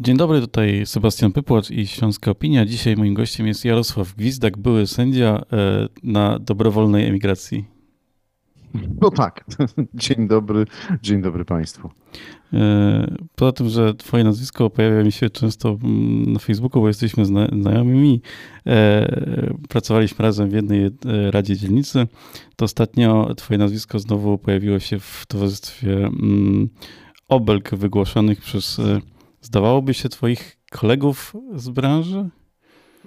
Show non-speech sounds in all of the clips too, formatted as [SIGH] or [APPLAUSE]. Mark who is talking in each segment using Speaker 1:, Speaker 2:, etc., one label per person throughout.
Speaker 1: Dzień dobry, tutaj Sebastian Pypłacz i Śląska Opinia. Dzisiaj moim gościem jest Jarosław Gwizdak, były sędzia e, na dobrowolnej emigracji.
Speaker 2: No tak. [LAUGHS] Dzień dobry, dzień dobry Państwu.
Speaker 1: E, poza tym, że Twoje nazwisko pojawia mi się często na Facebooku, bo jesteśmy znajomymi, e, pracowaliśmy razem w jednej Radzie Dzielnicy, to ostatnio Twoje nazwisko znowu pojawiło się w towarzystwie obelg wygłoszonych przez Zdawałoby się twoich kolegów z branży?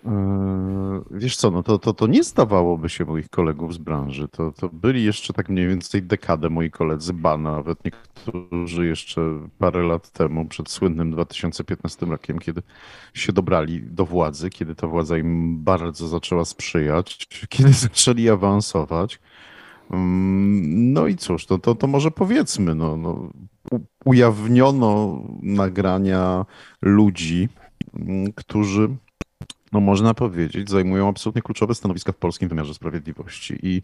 Speaker 2: Eee, wiesz co, no to, to, to nie zdawałoby się moich kolegów z branży. To, to byli jeszcze tak mniej więcej dekadę moi koledzy BANA, nawet niektórzy jeszcze parę lat temu, przed słynnym 2015 rokiem, kiedy się dobrali do władzy, kiedy ta władza im bardzo zaczęła sprzyjać, [LAUGHS] kiedy zaczęli awansować. Mm, no i cóż, to, to, to może powiedzmy, no, no, ujawniono nagrania ludzi, mm, którzy, no można powiedzieć, zajmują absolutnie kluczowe stanowiska w polskim wymiarze sprawiedliwości. I,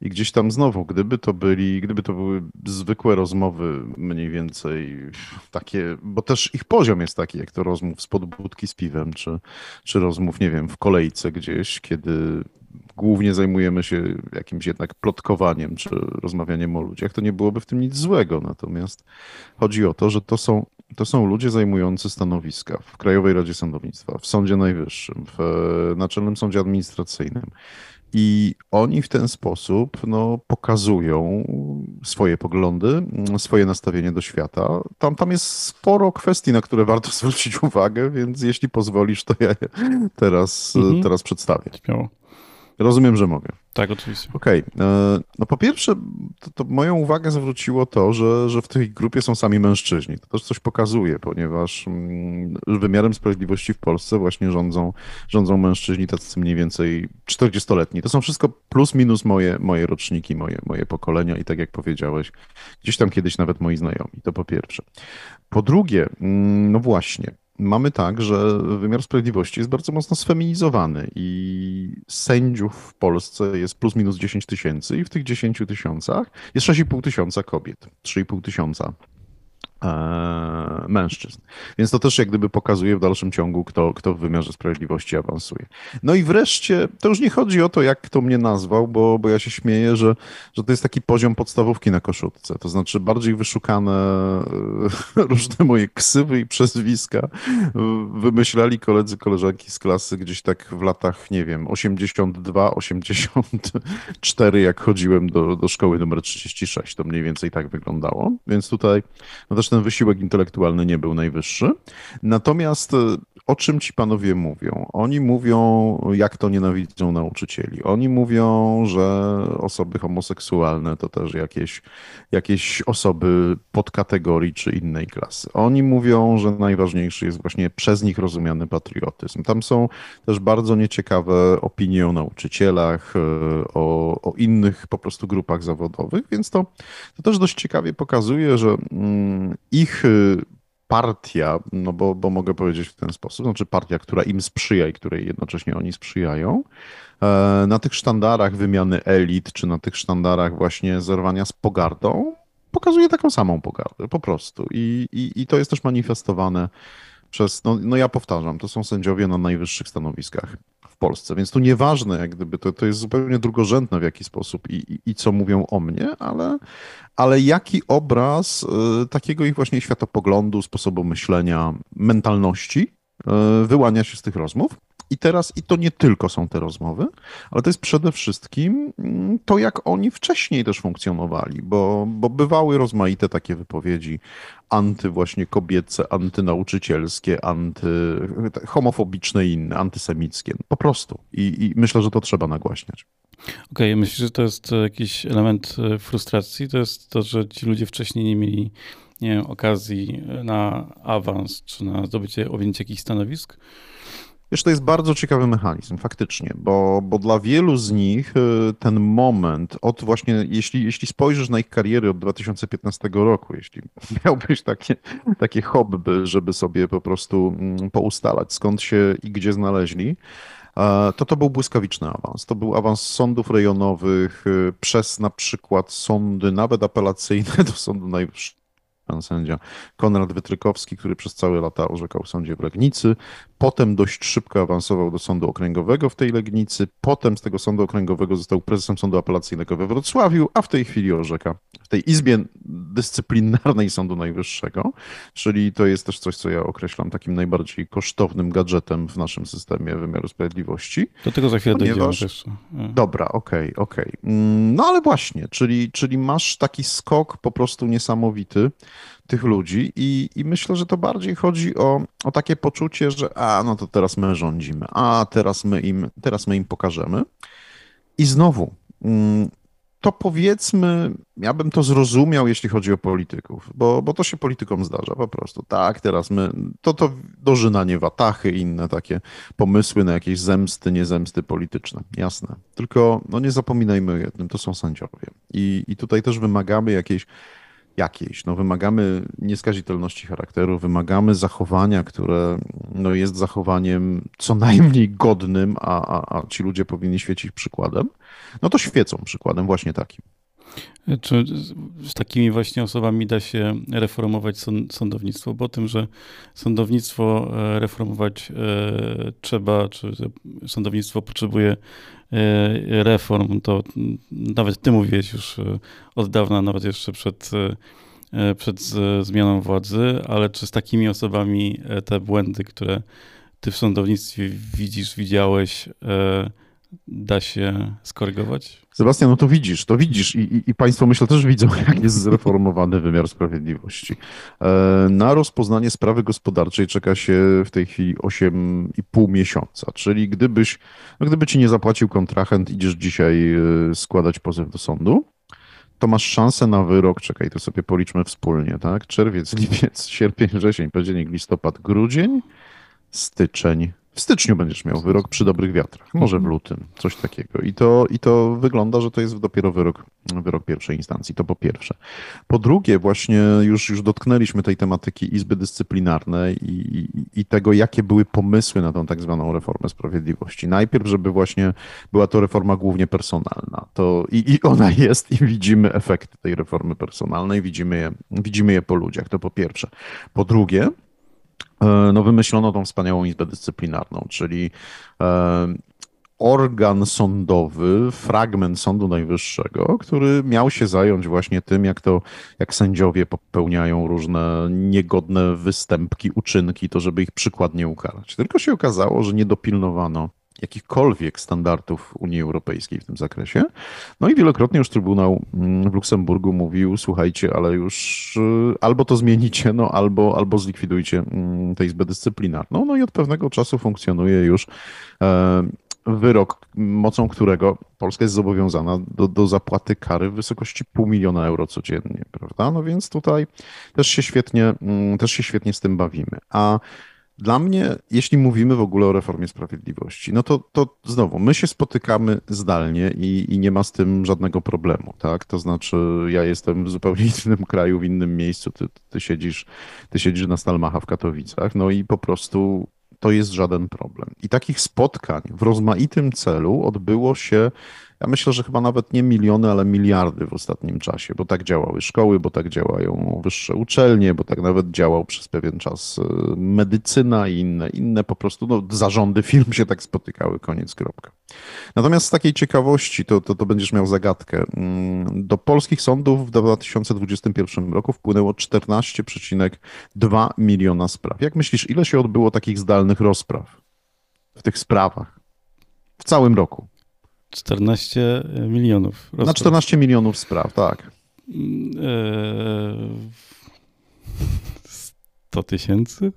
Speaker 2: i gdzieś tam znowu, gdyby to byli, gdyby to były zwykłe rozmowy, mniej więcej takie, bo też ich poziom jest taki, jak to rozmów z podbudki z piwem, czy, czy rozmów, nie wiem, w kolejce gdzieś, kiedy głównie zajmujemy się jakimś jednak plotkowaniem czy rozmawianiem o ludziach, to nie byłoby w tym nic złego. Natomiast chodzi o to, że to są, to są ludzie zajmujący stanowiska w Krajowej Radzie Sądownictwa, w Sądzie Najwyższym, w Naczelnym Sądzie Administracyjnym. I oni w ten sposób no, pokazują swoje poglądy, swoje nastawienie do świata. Tam, tam jest sporo kwestii, na które warto [LAUGHS] zwrócić uwagę, więc jeśli pozwolisz, to ja je teraz, mhm. teraz przedstawię.
Speaker 1: Śmiało.
Speaker 2: Rozumiem, że mogę.
Speaker 1: Tak, oczywiście.
Speaker 2: Okej. Okay. E, no po pierwsze, to, to, moją uwagę zwróciło to, że, że w tej grupie są sami mężczyźni. To też coś pokazuje, ponieważ mm, wymiarem sprawiedliwości w Polsce właśnie rządzą, rządzą mężczyźni tacy mniej więcej 40-letni. To są wszystko plus minus moje, moje roczniki, moje, moje pokolenia i tak jak powiedziałeś, gdzieś tam kiedyś nawet moi znajomi. To po pierwsze. Po drugie, mm, no właśnie, mamy tak, że wymiar sprawiedliwości jest bardzo mocno sfeminizowany i sędziów w Polsce jest plus minus 10 tysięcy i w tych 10 tysiącach jest 6,5 tysiąca kobiet, 3,5 tysiąca mężczyzn. Więc to też jak gdyby pokazuje w dalszym ciągu, kto, kto w wymiarze sprawiedliwości awansuje. No i wreszcie, to już nie chodzi o to, jak kto mnie nazwał, bo, bo ja się śmieję, że, że to jest taki poziom podstawówki na koszutce. To znaczy bardziej wyszukane e, [LAUGHS] różne moje ksywy i przezwiska wymyślali koledzy, koleżanki z klasy gdzieś tak w latach, nie wiem, 82, 84, jak chodziłem do, do szkoły numer 36. To mniej więcej tak wyglądało. Więc tutaj no też ten wysiłek intelektualny nie był najwyższy. Natomiast e, o czym ci panowie mówią? Oni mówią, jak to nienawidzą nauczycieli. Oni mówią, że osoby homoseksualne to też jakieś, jakieś osoby podkategorii czy innej klasy. Oni mówią, że najważniejszy jest właśnie przez nich rozumiany patriotyzm. Tam są też bardzo nieciekawe opinie o nauczycielach, e, o, o innych po prostu grupach zawodowych, więc to, to też dość ciekawie pokazuje, że mm, ich y, partia, no bo, bo mogę powiedzieć w ten sposób, znaczy partia, która im sprzyja i której jednocześnie oni sprzyjają, e, na tych sztandarach wymiany elit, czy na tych sztandarach właśnie zerwania z pogardą, pokazuje taką samą pogardę, po prostu. I, i, i to jest też manifestowane przez, no, no ja powtarzam, to są sędziowie na najwyższych stanowiskach w Polsce, więc tu nieważne, jak gdyby to, to jest zupełnie drugorzędne w jaki sposób i, i, i co mówią o mnie, ale, ale jaki obraz y, takiego ich właśnie światopoglądu, sposobu myślenia, mentalności y, wyłania się z tych rozmów. I teraz, i to nie tylko są te rozmowy, ale to jest przede wszystkim mm, to, jak oni wcześniej też funkcjonowali, bo, bo bywały rozmaite takie wypowiedzi anty właśnie kobiece, antynauczycielskie, anty homofobiczne i inne, antysemickie. Po prostu. I, I myślę, że to trzeba nagłaśniać.
Speaker 1: Okej, okay, myślę, że to jest jakiś element e, frustracji. To jest to, że ci ludzie wcześniej nie mieli nie wiem, okazji na awans czy na zdobycie, objęcie jakichś stanowisk.
Speaker 2: Wiesz, to jest bardzo ciekawy mechanizm, faktycznie, bo, bo dla wielu z nich y, ten moment, od właśnie, jeśli, jeśli spojrzysz na ich kariery od 2015 roku, jeśli [LAUGHS] miałbyś takie, takie hobby, żeby sobie po prostu mm, poustalać, skąd się i gdzie znaleźli, e, to to był błyskawiczny awans. To był awans sądów rejonowych y, przez na przykład sądy, nawet apelacyjne do Sądu Najwyższego pan sędzia Konrad Wytrykowski, który przez całe lata orzekał w sądzie w Legnicy. Potem dość szybko awansował do sądu okręgowego w tej Legnicy. Potem z tego sądu okręgowego został prezesem sądu apelacyjnego we Wrocławiu, a w tej chwili orzeka w tej Izbie Dyscyplinarnej Sądu Najwyższego. Czyli to jest też coś, co ja określam takim najbardziej kosztownym gadżetem w naszym systemie wymiaru sprawiedliwości.
Speaker 1: Do tego za chwilę Ponieważ... dojdziemy też.
Speaker 2: Dobra, okej, okay, okej. Okay. Mm, no ale właśnie, czyli, czyli masz taki skok po prostu niesamowity tych ludzi i, i myślę, że to bardziej chodzi o, o takie poczucie, że a, no to teraz my rządzimy, a teraz my im, teraz my im pokażemy. I znowu, mm, to powiedzmy, ja bym to zrozumiał, jeśli chodzi o polityków, bo, bo to się politykom zdarza po prostu. Tak, teraz my, to to dożynanie watachy i inne takie pomysły na jakieś zemsty, niezemsty polityczne, jasne. Tylko no nie zapominajmy o jednym, to są sędziowie. I, i tutaj też wymagamy jakiejś jakiejś. No, wymagamy nieskazitelności charakteru, wymagamy zachowania, które no, jest zachowaniem co najmniej godnym, a, a, a ci ludzie powinni świecić przykładem. No to świecą przykładem właśnie takim.
Speaker 1: Czy z takimi właśnie osobami da się reformować sądownictwo? Bo o tym, że sądownictwo e, reformować e, trzeba, czy sądownictwo potrzebuje e, reform, to nawet ty mówiłeś już od dawna, nawet jeszcze przed, przed zmianą władzy, ale czy z takimi osobami te błędy, które ty w sądownictwie widzisz, widziałeś, da się skorygować?
Speaker 2: Sebastian, no to widzisz, to widzisz i, i, i Państwo myślę też widzą, [LAUGHS] jak jest zreformowany wymiar sprawiedliwości. E, na rozpoznanie sprawy gospodarczej czeka się w tej chwili 8,5 miesiąca, czyli gdybyś, no gdyby ci nie zapłacił kontrahent, idziesz dzisiaj e, składać pozew do sądu, to masz szansę na wyrok, czekaj, to sobie policzmy wspólnie, tak? Czerwiec, [LAUGHS] lipiec, sierpień, wrzesień, październik, listopad, grudzień, styczeń, w styczniu będziesz miał wyrok przy dobrych wiatrach, może w mhm. lutym, coś takiego. I to, i to wygląda, że to jest dopiero wyrok, wyrok pierwszej instancji, to po pierwsze. Po drugie, właśnie już, już dotknęliśmy tej tematyki Izby Dyscyplinarnej i, i, i tego, jakie były pomysły na tą tak zwaną reformę sprawiedliwości. Najpierw, żeby właśnie była to reforma głównie personalna. To, i, I ona [LAUGHS] jest i widzimy efekty tej reformy personalnej, widzimy je, widzimy je po ludziach, to po pierwsze. Po drugie, no wymyślono tą wspaniałą Izbę Dyscyplinarną, czyli e, organ sądowy, fragment Sądu Najwyższego, który miał się zająć właśnie tym, jak to, jak sędziowie popełniają różne niegodne występki, uczynki, to żeby ich przykładnie ukarać. Tylko się okazało, że nie dopilnowano jakichkolwiek standardów Unii Europejskiej w tym zakresie. No i wielokrotnie już Trybunał mm, w Luksemburgu mówił, słuchajcie, ale już y, albo to zmienicie, no albo, albo zlikwidujcie mm, tę Izbę Dyscyplinarną. No i od pewnego czasu funkcjonuje już e, wyrok, mocą którego Polska jest zobowiązana do, do zapłaty kary w wysokości pół miliona euro codziennie, prawda? No więc tutaj też się świetnie, mm, też się świetnie z tym bawimy. A dla mnie, jeśli mówimy w ogóle o reformie sprawiedliwości, no to, to znowu, my się spotykamy zdalnie i, i nie ma z tym żadnego problemu, tak? To znaczy, ja jestem w zupełnie [LAUGHS] innym kraju, w innym miejscu, ty, ty, siedzisz, ty siedzisz na Stalmacha w Katowicach, no i po prostu to jest żaden problem. I takich spotkań w rozmaitym celu odbyło się ja myślę, że chyba nawet nie miliony, ale miliardy w ostatnim czasie, bo tak działały szkoły, bo tak działają wyższe uczelnie, bo tak nawet działał przez pewien czas e, medycyna i inne, inne po prostu no, zarządy firm się tak spotykały, koniec, kropka. Natomiast z takiej ciekawości, to, to, to będziesz miał zagadkę. Mm, do polskich sądów w 2021 roku wpłynęło 14,2 miliona spraw. Jak myślisz, ile się odbyło takich zdalnych rozpraw w tych sprawach w całym roku?
Speaker 1: 14 milionów.
Speaker 2: Rozpraw. Na 14 milionów spraw, tak.
Speaker 1: Eee, 100 tysięcy?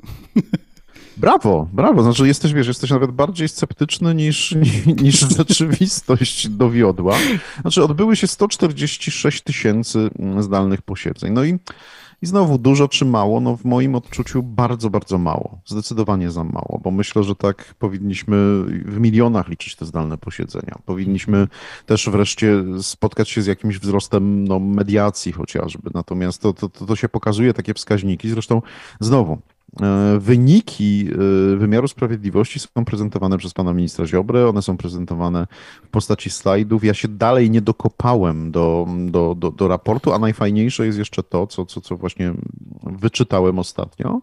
Speaker 2: Brawo, brawo. Znaczy jesteś, wiesz, jesteś nawet bardziej sceptyczny niż, [LAUGHS] niż rzeczywistość dowiodła. Znaczy odbyły się 146 tysięcy zdalnych posiedzeń. No i i znowu dużo czy mało? No w moim odczuciu bardzo, bardzo mało. Zdecydowanie za mało, bo myślę, że tak powinniśmy w milionach liczyć te zdalne posiedzenia. Powinniśmy też wreszcie spotkać się z jakimś wzrostem no, mediacji chociażby. Natomiast to, to, to się pokazuje takie wskaźniki. Zresztą znowu, wyniki e, wymiaru sprawiedliwości są prezentowane przez pana ministra Ziobrę, one są prezentowane w postaci slajdów. Ja się dalej nie dokopałem do, do, do, do raportu, a najfajniejsze jest jeszcze to, co, co, co właśnie wyczytałem ostatnio,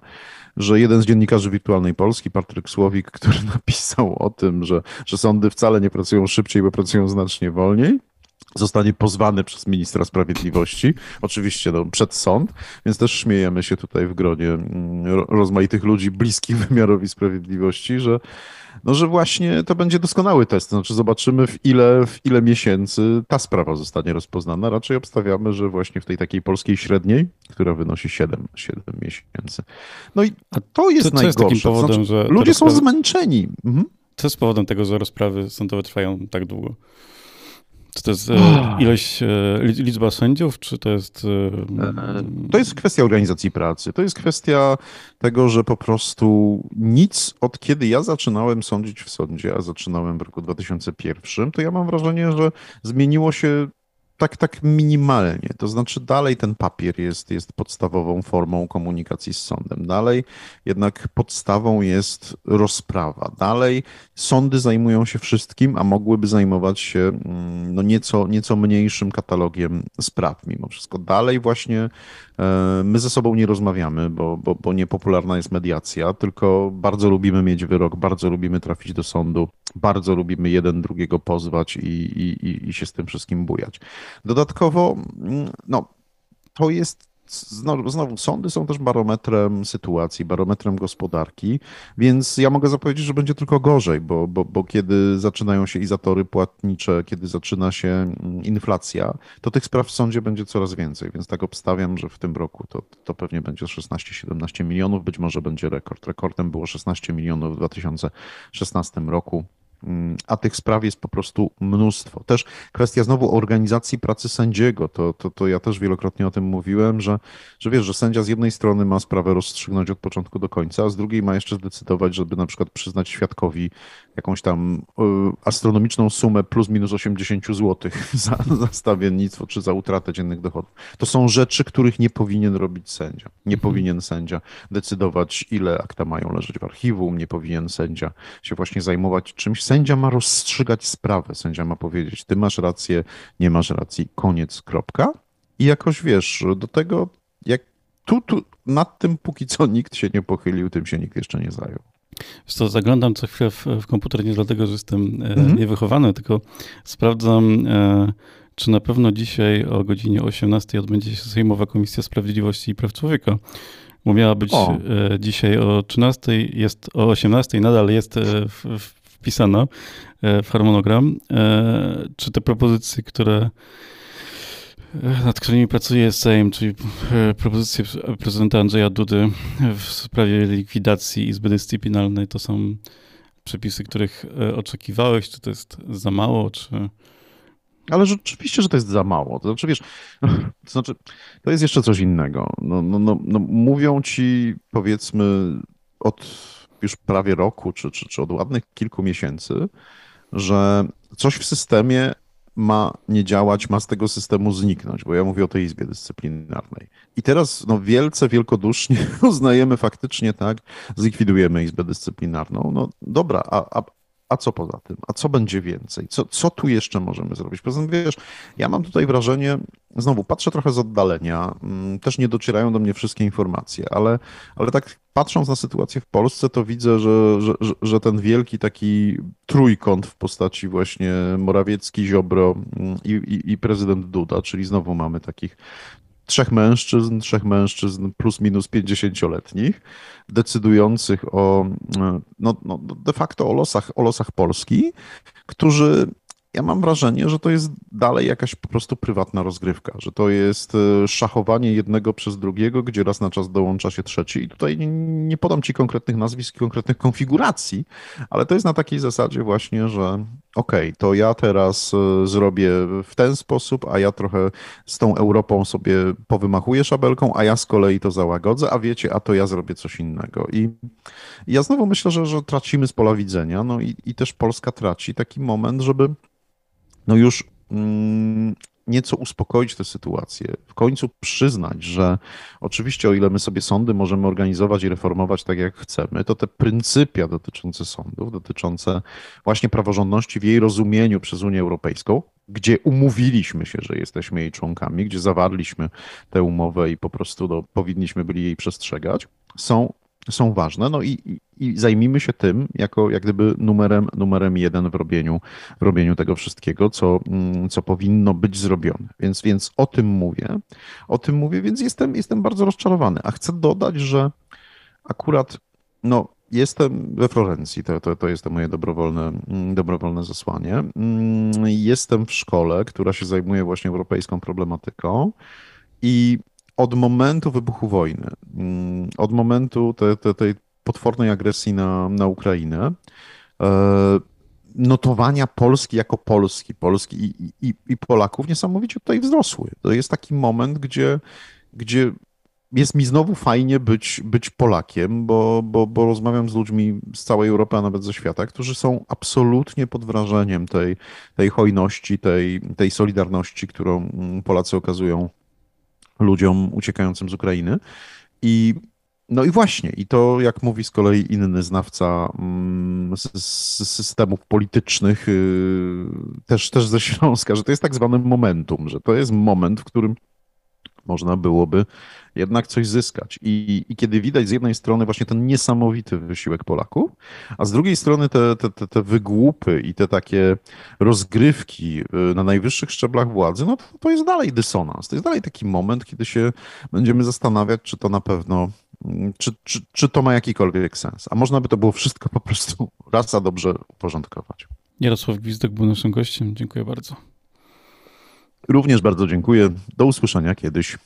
Speaker 2: że jeden z dziennikarzy Wirtualnej Polski, Patryk Słowik, który [LAUGHS] napisał o tym, że, że sądy wcale nie pracują szybciej, bo pracują znacznie wolniej, zostanie pozwany przez ministra sprawiedliwości, oczywiście no, przed sąd, więc też śmiejemy się tutaj w gronie mm, rozmaitych ludzi bliskich [LAUGHS] wymiarowi sprawiedliwości, że, no, że właśnie to będzie doskonały test. Znaczy zobaczymy w ile, w ile miesięcy ta sprawa zostanie rozpoznana. Raczej obstawiamy, że właśnie w tej takiej polskiej średniej, która wynosi 7, 7 miesięcy. No i to jest co najgorsze. Jest powodem, znaczy, że ludzie rozprawy... są zmęczeni. Mhm.
Speaker 1: Co jest powodem tego, że rozprawy sądowe trwają tak długo? Czy to jest e, ilość, e, liczba sędziów, czy to jest.
Speaker 2: E, to jest kwestia organizacji pracy. To jest kwestia tego, że po prostu nic od kiedy ja zaczynałem sądzić w sądzie, a zaczynałem w roku 2001, to ja mam wrażenie, że zmieniło się tak, tak minimalnie. To znaczy, dalej ten papier jest, jest podstawową formą komunikacji z sądem. Dalej jednak podstawą jest rozprawa. Dalej sądy zajmują się wszystkim, a mogłyby zajmować się mm, no, nieco, nieco mniejszym katalogiem spraw. Mimo wszystko dalej właśnie e, my ze sobą nie rozmawiamy, bo, bo, bo niepopularna jest mediacja, tylko bardzo lubimy mieć wyrok, bardzo lubimy trafić do sądu, bardzo lubimy jeden drugiego pozwać i, i, i się z tym wszystkim bujać. Dodatkowo, mm, no, to jest Znowu, sądy są też barometrem sytuacji, barometrem gospodarki, więc ja mogę zapowiedzieć, że będzie tylko gorzej, bo, bo, bo kiedy zaczynają się izatory płatnicze, kiedy zaczyna się mm, inflacja, to tych spraw w sądzie będzie coraz więcej, więc tak obstawiam, że w tym roku to, to pewnie będzie 16-17 milionów, być może będzie rekord. Rekordem było 16 milionów w 2016 roku. Mm, a tych spraw jest po prostu mnóstwo. Też kwestia znowu organizacji pracy sędziego, to, to, to ja też wielokrotnie o tym mówiłem, że, że wiesz, że sędzia z jednej strony ma sprawę rozstrzygnąć od początku do końca, a z drugiej ma jeszcze zdecydować, żeby na przykład przyznać świadkowi jakąś tam y, astronomiczną sumę plus minus 80 zł [LAUGHS] za, za stawiennictwo czy za utratę dziennych dochodów. To są rzeczy, których nie powinien robić sędzia. Nie mhm. powinien sędzia decydować, ile akta mają leżeć w archiwum, nie powinien sędzia się właśnie zajmować czymś Sędzia ma rozstrzygać sprawę. Sędzia ma powiedzieć, ty masz rację, nie masz racji, koniec, kropka. I jakoś wiesz, do tego, jak tu, tu nad tym póki co nikt się nie pochylił, tym się nikt jeszcze nie zajął.
Speaker 1: Wiesz co, zaglądam co chwilę w, w komputer nie dlatego, że jestem e, mhm. niewychowany, tylko sprawdzam, e, czy na pewno dzisiaj o godzinie 18 odbędzie się Sejmowa Komisja Sprawiedliwości i Praw Człowieka bo miała być o. E, dzisiaj o 13, jest o 18, nadal jest w, w, wpisana e, w harmonogram. E, czy te propozycje, które e, nad którymi pracuje Sejm, czyli propozycje prezydenta Andrzeja Dudy w sprawie likwidacji Izby Dyscyplinarnej, to są przepisy, których oczekiwałeś? Czy to jest za mało, czy...
Speaker 2: Ale rzeczywiście, że to jest za mało. To znaczy, wiesz, [LAUGHS] to znaczy, to jest jeszcze coś innego. No, no, no, no mówią ci, powiedzmy, od już prawie roku, czy, czy, czy od ładnych kilku miesięcy, że coś w systemie ma nie działać, ma z tego systemu zniknąć, bo ja mówię o tej Izbie Dyscyplinarnej. I teraz no, wielce, wielkodusznie [LAUGHS] uznajemy faktycznie tak, zlikwidujemy Izbę Dyscyplinarną. No dobra, a, a, a co poza tym? A co będzie więcej? Co, co tu jeszcze możemy zrobić? Poza tym, wiesz, ja mam tutaj wrażenie, znowu patrzę trochę z oddalenia, mm, też nie docierają do mnie wszystkie informacje, ale, ale tak patrząc na sytuację w Polsce, to widzę, że, że, że ten wielki taki trójkąt w postaci właśnie Morawiecki, Ziobro mm, i, i, i prezydent Duda, czyli znowu mamy takich trzech mężczyzn, trzech mężczyzn plus minus 50-letnich, decydujących o, no, no, de facto o losach, o losach Polski, którzy ja mam wrażenie, że to jest dalej jakaś po prostu prywatna rozgrywka, że to jest e, szachowanie jednego przez drugiego, gdzie raz na czas dołącza się trzeci. I tutaj nie, podam ci konkretnych nazwisk, konkretnych konfiguracji, ale to jest na takiej zasadzie właśnie, że okej, okay, to ja teraz e, zrobię w ten sposób, a ja trochę z tą Europą sobie powymachuję szabelką, a ja z kolei to załagodzę, a wiecie, a to ja zrobię coś innego. I ja znowu myślę, że, że tracimy z pola widzenia, no i, i też Polska traci taki moment, żeby no już mm, nieco uspokoić tę sytuację, w końcu przyznać, że oczywiście o ile my sobie sądy możemy organizować i reformować tak jak chcemy, to te pryncypia dotyczące sądów, dotyczące właśnie praworządności w jej rozumieniu przez Unię Europejską, gdzie umówiliśmy się, że jesteśmy jej członkami, gdzie zawarliśmy tę umowę i po prostu no, powinniśmy byli jej przestrzegać, są są ważne. No i, i, zajmijmy się tym jako jak gdyby numerem, numerem jeden w robieniu, w robieniu tego wszystkiego, co, mm, co powinno być zrobione. Więc, więc o tym mówię. O tym mówię, więc jestem, jestem bardzo rozczarowany. A chcę dodać, że akurat no, Jestem we Florencji, to, to, to jest to moje dobrowolne, mm, dobrowolne zesłanie. Mm, jestem w szkole, która się zajmuje właśnie europejską problematyką i od momentu wybuchu wojny, mm, od momentu te, te, tej potwornej agresji na, na Ukrainę, e, notowania Polski jako Polski, Polski i, i, i Polaków niesamowicie tutaj wzrosły. To jest taki moment, gdzie, gdzie jest mi znowu fajnie być, być Polakiem, bo, bo, bo rozmawiam z ludźmi z całej Europy, a nawet ze świata, którzy są absolutnie pod wrażeniem tej, tej hojności, tej, tej solidarności, którą Polacy okazują ludziom uciekającym z Ukrainy. I no i właśnie, i to jak mówi z kolei inny znawca mm, systemów politycznych, y, też, też ze Śląska, że to jest tak zwany momentum, że to jest moment, w którym można byłoby jednak coś zyskać. I, I, kiedy widać z jednej strony właśnie ten niesamowity wysiłek Polaków, a z drugiej strony te, te, te, te wygłupy i te takie rozgrywki y, na najwyższych szczeblach władzy, no to, to jest dalej dysonans. To jest dalej taki moment, kiedy się będziemy zastanawiać, czy to na pewno mm, czy, czy, czy to ma jakikolwiek sens? A można by to było wszystko po prostu [LAUGHS] raz a dobrze uporządkować.
Speaker 1: Jarosław Gwizdek był naszym gościem. Dziękuję bardzo.
Speaker 2: Również bardzo dziękuję. Do usłyszenia kiedyś.